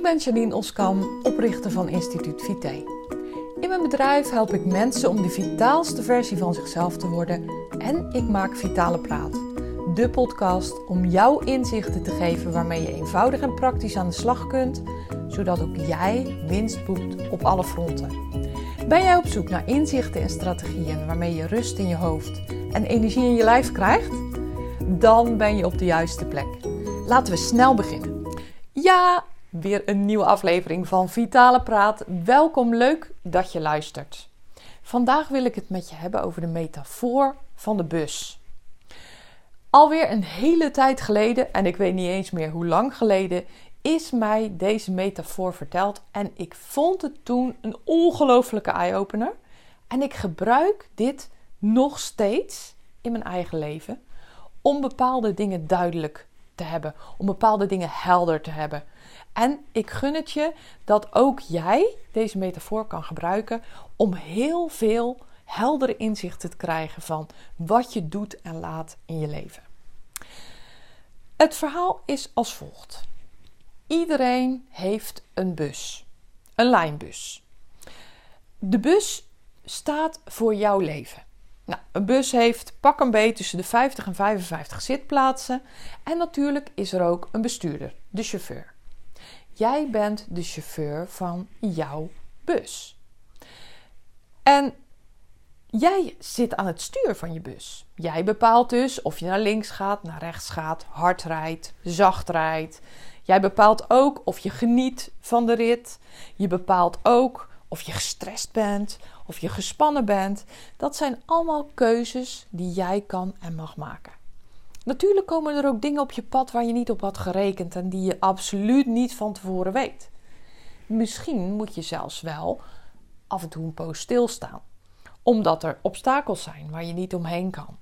Ik ben Janine Oskam, oprichter van Instituut Vité. In mijn bedrijf help ik mensen om de vitaalste versie van zichzelf te worden en ik maak Vitale Praat, de podcast om jou inzichten te geven waarmee je eenvoudig en praktisch aan de slag kunt, zodat ook jij winst boekt op alle fronten. Ben jij op zoek naar inzichten en strategieën waarmee je rust in je hoofd en energie in je lijf krijgt? Dan ben je op de juiste plek. Laten we snel beginnen. Ja, weer een nieuwe aflevering van Vitale Praat. Welkom, leuk dat je luistert. Vandaag wil ik het met je hebben over de metafoor van de bus. Alweer een hele tijd geleden, en ik weet niet eens meer hoe lang geleden, is mij deze metafoor verteld. En ik vond het toen een ongelofelijke eye-opener. En ik gebruik dit nog steeds in mijn eigen leven om bepaalde dingen duidelijk te hebben, om bepaalde dingen helder te hebben. En ik gun het je dat ook jij deze metafoor kan gebruiken om heel veel heldere inzichten te krijgen van wat je doet en laat in je leven. Het verhaal is als volgt. Iedereen heeft een bus, een lijnbus. De bus staat voor jouw leven. Nou, een bus heeft pak een beet tussen de 50 en 55 zitplaatsen. En natuurlijk is er ook een bestuurder, de chauffeur. Jij bent de chauffeur van jouw bus. En jij zit aan het stuur van je bus. Jij bepaalt dus of je naar links gaat, naar rechts gaat, hard rijdt, zacht rijdt. Jij bepaalt ook of je geniet van de rit. Je bepaalt ook of je gestrest bent, of je gespannen bent. Dat zijn allemaal keuzes die jij kan en mag maken. Natuurlijk komen er ook dingen op je pad waar je niet op had gerekend en die je absoluut niet van tevoren weet. Misschien moet je zelfs wel af en toe een poos stilstaan, omdat er obstakels zijn waar je niet omheen kan.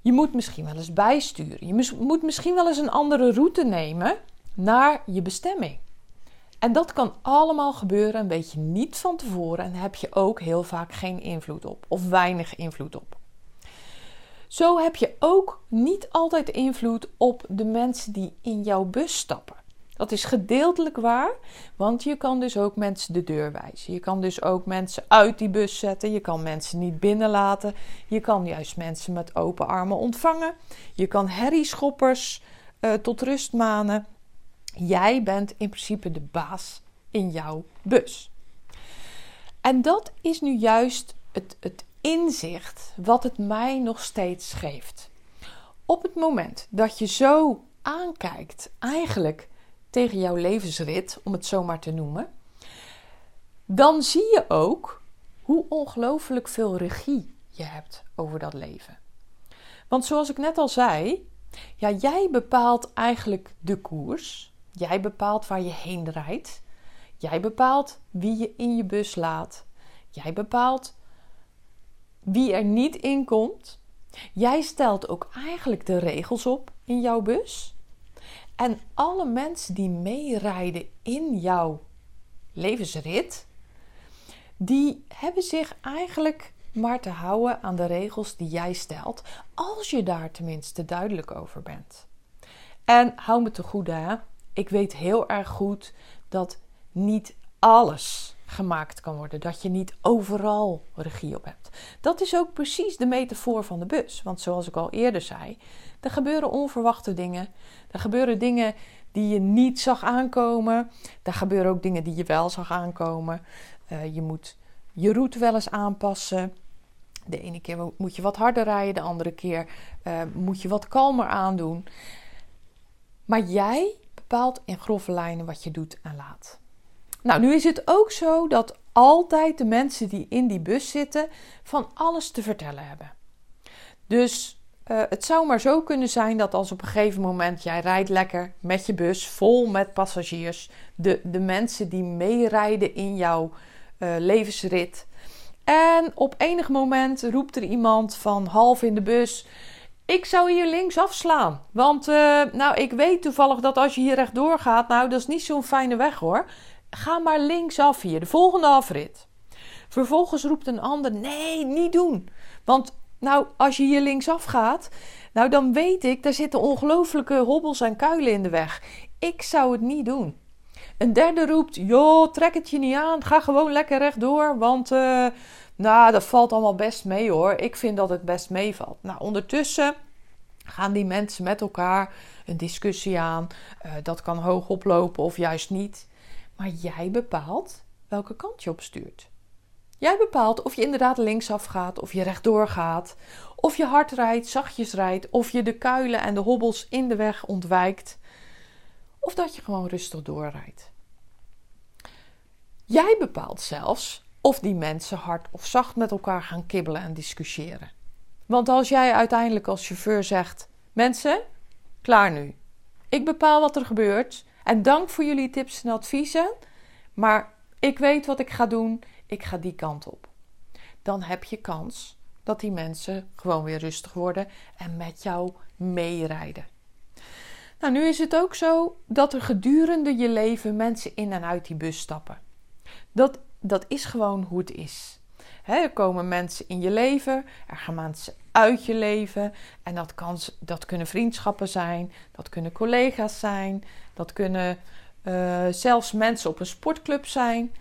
Je moet misschien wel eens bijsturen. Je moet misschien wel eens een andere route nemen naar je bestemming. En dat kan allemaal gebeuren en weet je niet van tevoren en heb je ook heel vaak geen invloed op of weinig invloed op. Zo heb je ook niet altijd invloed op de mensen die in jouw bus stappen. Dat is gedeeltelijk waar, want je kan dus ook mensen de deur wijzen. Je kan dus ook mensen uit die bus zetten. Je kan mensen niet binnenlaten. Je kan juist mensen met open armen ontvangen. Je kan herrieschoppers uh, tot rust manen. Jij bent in principe de baas in jouw bus. En dat is nu juist het, het inzicht wat het mij nog steeds geeft. Op het moment dat je zo aankijkt, eigenlijk tegen jouw levensrit, om het zo maar te noemen, dan zie je ook hoe ongelooflijk veel regie je hebt over dat leven. Want zoals ik net al zei, ja, jij bepaalt eigenlijk de koers. Jij bepaalt waar je heen rijdt. Jij bepaalt wie je in je bus laat. Jij bepaalt wie er niet in komt. Jij stelt ook eigenlijk de regels op in jouw bus. En alle mensen die meerijden in jouw levensrit, die hebben zich eigenlijk maar te houden aan de regels die jij stelt, als je daar tenminste duidelijk over bent. En hou me te goede, hè? ik weet heel erg goed dat niet alles gemaakt kan worden. Dat je niet overal regie op hebt. Dat is ook precies de metafoor van de bus. Want zoals ik al eerder zei, er gebeuren onverwachte dingen. Er gebeuren dingen die je niet zag aankomen. Er gebeuren ook dingen die je wel zag aankomen. Uh, je moet je route wel eens aanpassen. De ene keer moet je wat harder rijden, de andere keer uh, moet je wat kalmer aandoen. Maar jij bepaalt in grove lijnen wat je doet en laat. Nou, nu is het ook zo dat altijd de mensen die in die bus zitten van alles te vertellen hebben. Dus uh, het zou maar zo kunnen zijn dat als op een gegeven moment jij rijdt lekker met je bus vol met passagiers, de, de mensen die meerijden in jouw uh, levensrit. En op enig moment roept er iemand van half in de bus: ik zou hier links afslaan. Want uh, nou, ik weet toevallig dat als je hier rechtdoor gaat, nou, dat is niet zo'n fijne weg hoor. Ga maar linksaf hier, de volgende afrit. Vervolgens roept een ander: nee, niet doen. Want nou, als je hier linksaf gaat, nou dan weet ik, daar zitten ongelooflijke hobbels en kuilen in de weg. Ik zou het niet doen. Een derde roept: joh, trek het je niet aan, ga gewoon lekker rechtdoor, want uh, nou, dat valt allemaal best mee hoor. Ik vind dat het best meevalt. Nou, ondertussen gaan die mensen met elkaar een discussie aan. Uh, dat kan hoog oplopen of juist niet. Maar jij bepaalt welke kant je op stuurt. Jij bepaalt of je inderdaad linksaf gaat, of je rechtdoor gaat, of je hard rijdt, zachtjes rijdt, of je de kuilen en de hobbels in de weg ontwijkt, of dat je gewoon rustig doorrijdt. Jij bepaalt zelfs of die mensen hard of zacht met elkaar gaan kibbelen en discussiëren. Want als jij uiteindelijk als chauffeur zegt: Mensen, klaar nu. Ik bepaal wat er gebeurt en dank voor jullie tips en adviezen, maar ik weet wat ik ga doen, ik ga die kant op. Dan heb je kans dat die mensen gewoon weer rustig worden en met jou meerijden. Nou, nu is het ook zo dat er gedurende je leven mensen in en uit die bus stappen. Dat, dat is gewoon hoe het is. er komen mensen in je leven, er gaan mensen uit je leven. En dat, kan, dat kunnen vriendschappen zijn, dat kunnen collega's zijn, dat kunnen uh, zelfs mensen op een sportclub zijn.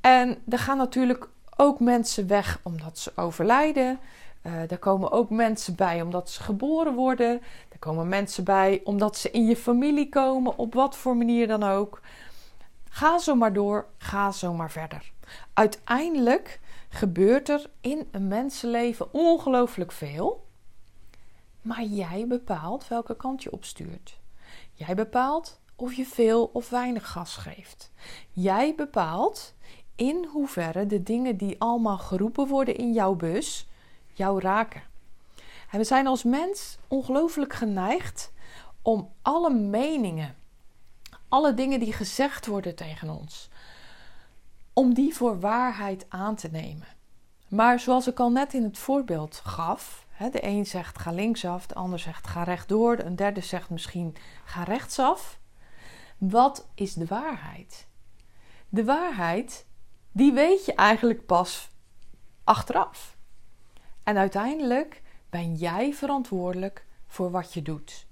En er gaan natuurlijk ook mensen weg omdat ze overlijden. Uh, er komen ook mensen bij omdat ze geboren worden. Er komen mensen bij omdat ze in je familie komen, op wat voor manier dan ook. Ga zo maar door, ga zo maar verder. Uiteindelijk gebeurt er in een mensenleven ongelooflijk veel. Maar jij bepaalt welke kant je opstuurt. Jij bepaalt of je veel of weinig gas geeft. Jij bepaalt in hoeverre de dingen die allemaal geroepen worden in jouw bus jou raken. En we zijn als mens ongelooflijk geneigd om alle meningen, alle dingen die gezegd worden tegen ons, om die voor waarheid aan te nemen. Maar zoals ik al net in het voorbeeld gaf, de een zegt ga linksaf, de ander zegt ga rechtdoor, een derde zegt misschien ga rechtsaf. Wat is de waarheid? De waarheid, die weet je eigenlijk pas achteraf. En uiteindelijk ben jij verantwoordelijk voor wat je doet.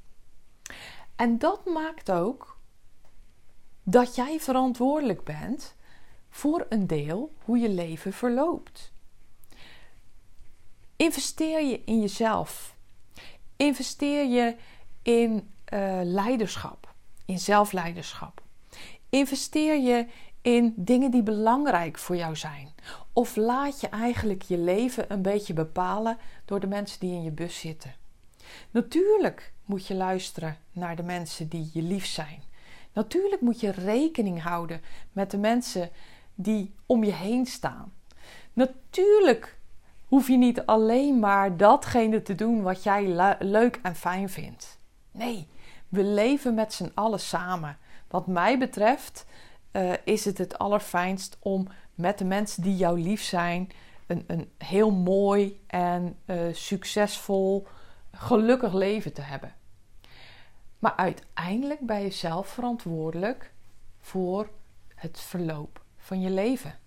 En dat maakt ook dat jij verantwoordelijk bent voor een deel hoe je leven verloopt. Investeer je in jezelf. Investeer je in uh, leiderschap, in zelfleiderschap. Investeer je in dingen die belangrijk voor jou zijn. Of laat je eigenlijk je leven een beetje bepalen door de mensen die in je bus zitten. Natuurlijk moet je luisteren naar de mensen die je lief zijn. Natuurlijk moet je rekening houden met de mensen die om je heen staan. Natuurlijk hoef je niet alleen maar datgene te doen wat jij leuk en fijn vindt. Nee, we leven met z'n allen samen. Wat mij betreft uh, is het het allerfijnst om met de mensen die jou lief zijn een, een heel mooi en uh, succesvol, gelukkig leven te hebben. Maar uiteindelijk ben je zelf verantwoordelijk voor het verloop van je leven.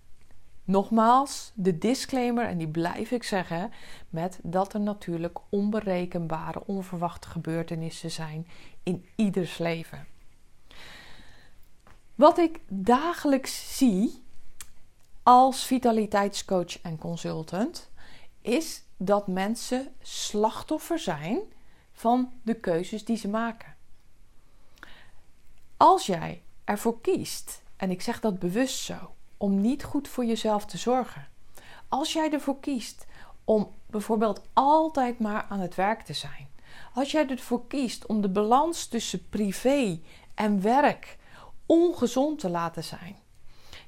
Nogmaals, de disclaimer, en die blijf ik zeggen, met dat er natuurlijk onberekenbare, onverwachte gebeurtenissen zijn in ieders leven. Wat ik dagelijks zie als vitaliteitscoach en consultant, is dat mensen slachtoffer zijn van de keuzes die ze maken. Als jij ervoor kiest, en ik zeg dat bewust zo, om niet goed voor jezelf te zorgen. Als jij ervoor kiest om bijvoorbeeld altijd maar aan het werk te zijn. Als jij ervoor kiest om de balans tussen privé en werk ongezond te laten zijn.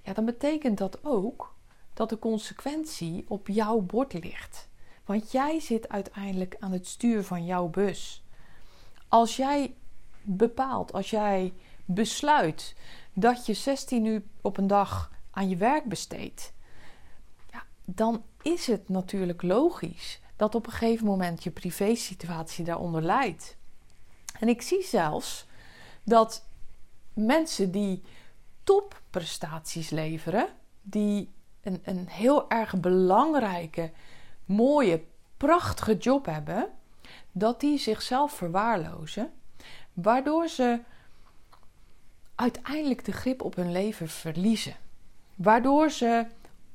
Ja, dan betekent dat ook dat de consequentie op jouw bord ligt. Want jij zit uiteindelijk aan het stuur van jouw bus. Als jij bepaalt, als jij besluit dat je 16 uur op een dag aan je werk besteedt, ja, dan is het natuurlijk logisch dat op een gegeven moment je privésituatie daaronder leidt. En ik zie zelfs dat mensen die topprestaties leveren, die een, een heel erg belangrijke, mooie, prachtige job hebben, dat die zichzelf verwaarlozen, waardoor ze uiteindelijk de grip op hun leven verliezen. Waardoor ze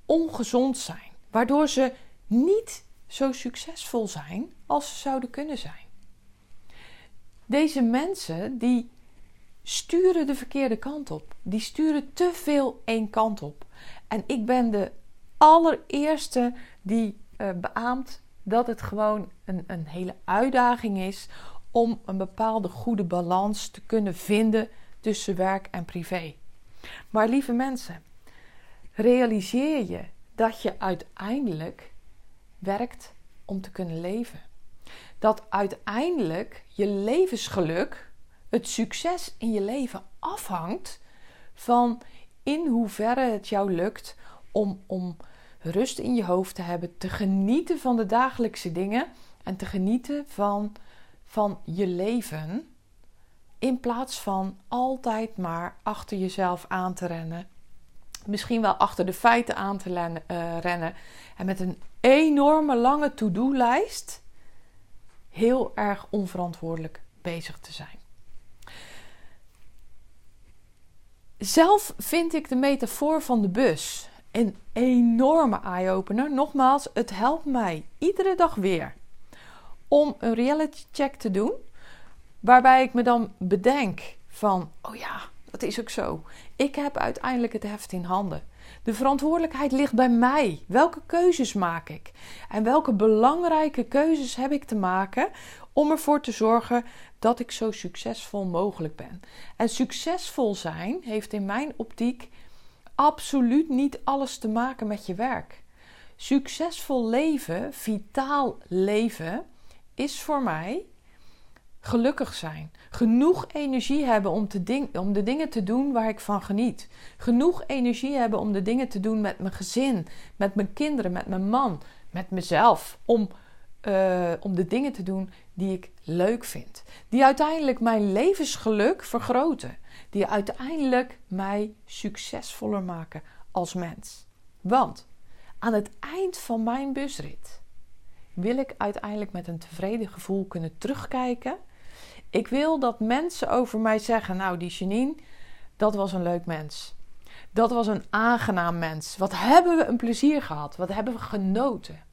ongezond zijn. Waardoor ze niet zo succesvol zijn als ze zouden kunnen zijn. Deze mensen die sturen de verkeerde kant op. Die sturen te veel één kant op. En ik ben de allereerste die uh, beaamt dat het gewoon een, een hele uitdaging is om een bepaalde goede balans te kunnen vinden tussen werk en privé. Maar lieve mensen, realiseer je dat je uiteindelijk werkt om te kunnen leven. Dat uiteindelijk je levensgeluk, het succes in je leven afhangt van in hoeverre het jou lukt om, om rust in je hoofd te hebben, te genieten van de dagelijkse dingen en te genieten van, van je leven. In plaats van altijd maar achter jezelf aan te rennen. Misschien wel achter de feiten aan te uh, rennen. En met een enorme lange to-do-lijst heel erg onverantwoordelijk bezig te zijn. Zelf vind ik de metafoor van de bus een enorme eye-opener. Nogmaals, het helpt mij iedere dag weer om een reality check te doen. Waarbij ik me dan bedenk van, oh ja, dat is ook zo. Ik heb uiteindelijk het heft in handen. De verantwoordelijkheid ligt bij mij. Welke keuzes maak ik? En welke belangrijke keuzes heb ik te maken om ervoor te zorgen dat ik zo succesvol mogelijk ben? En succesvol zijn heeft in mijn optiek absoluut niet alles te maken met je werk. Succesvol leven, vitaal leven, is voor mij gelukkig zijn. Genoeg energie hebben om, te om de dingen te doen waar ik van geniet. Genoeg energie hebben om de dingen te doen met mijn gezin, met mijn kinderen, met mijn man, met mezelf. Om, uh, om de dingen te doen die ik leuk vind. Die uiteindelijk mijn levensgeluk vergroten. Die uiteindelijk mij succesvoller maken als mens. Want aan het eind van mijn busrit wil ik uiteindelijk met een tevreden gevoel kunnen terugkijken. Ik wil dat mensen over mij zeggen: Nou, die Janine, dat was een leuk mens. Dat was een aangenaam mens. Wat hebben we een plezier gehad? Wat hebben we genoten?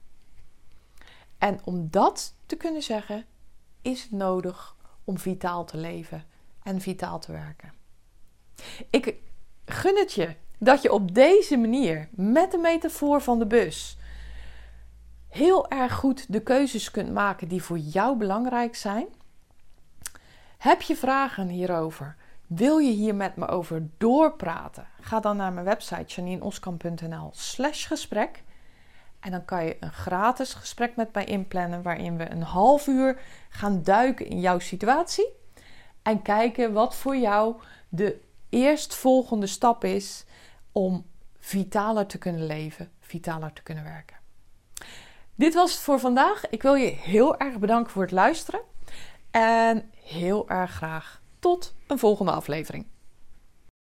En om dat te kunnen zeggen, is het nodig om vitaal te leven en vitaal te werken. Ik gun het je dat je op deze manier, met de metafoor van de bus, heel erg goed de keuzes kunt maken die voor jou belangrijk zijn. Heb je vragen hierover? Wil je hier met me over doorpraten? Ga dan naar mijn website janineoskamp.nl slash gesprek. En dan kan je een gratis gesprek met mij inplannen waarin we een half uur gaan duiken in jouw situatie. En kijken wat voor jou de eerstvolgende stap is om vitaler te kunnen leven, vitaler te kunnen werken. Dit was het voor vandaag. Ik wil je heel erg bedanken voor het luisteren. En heel erg graag tot een volgende aflevering.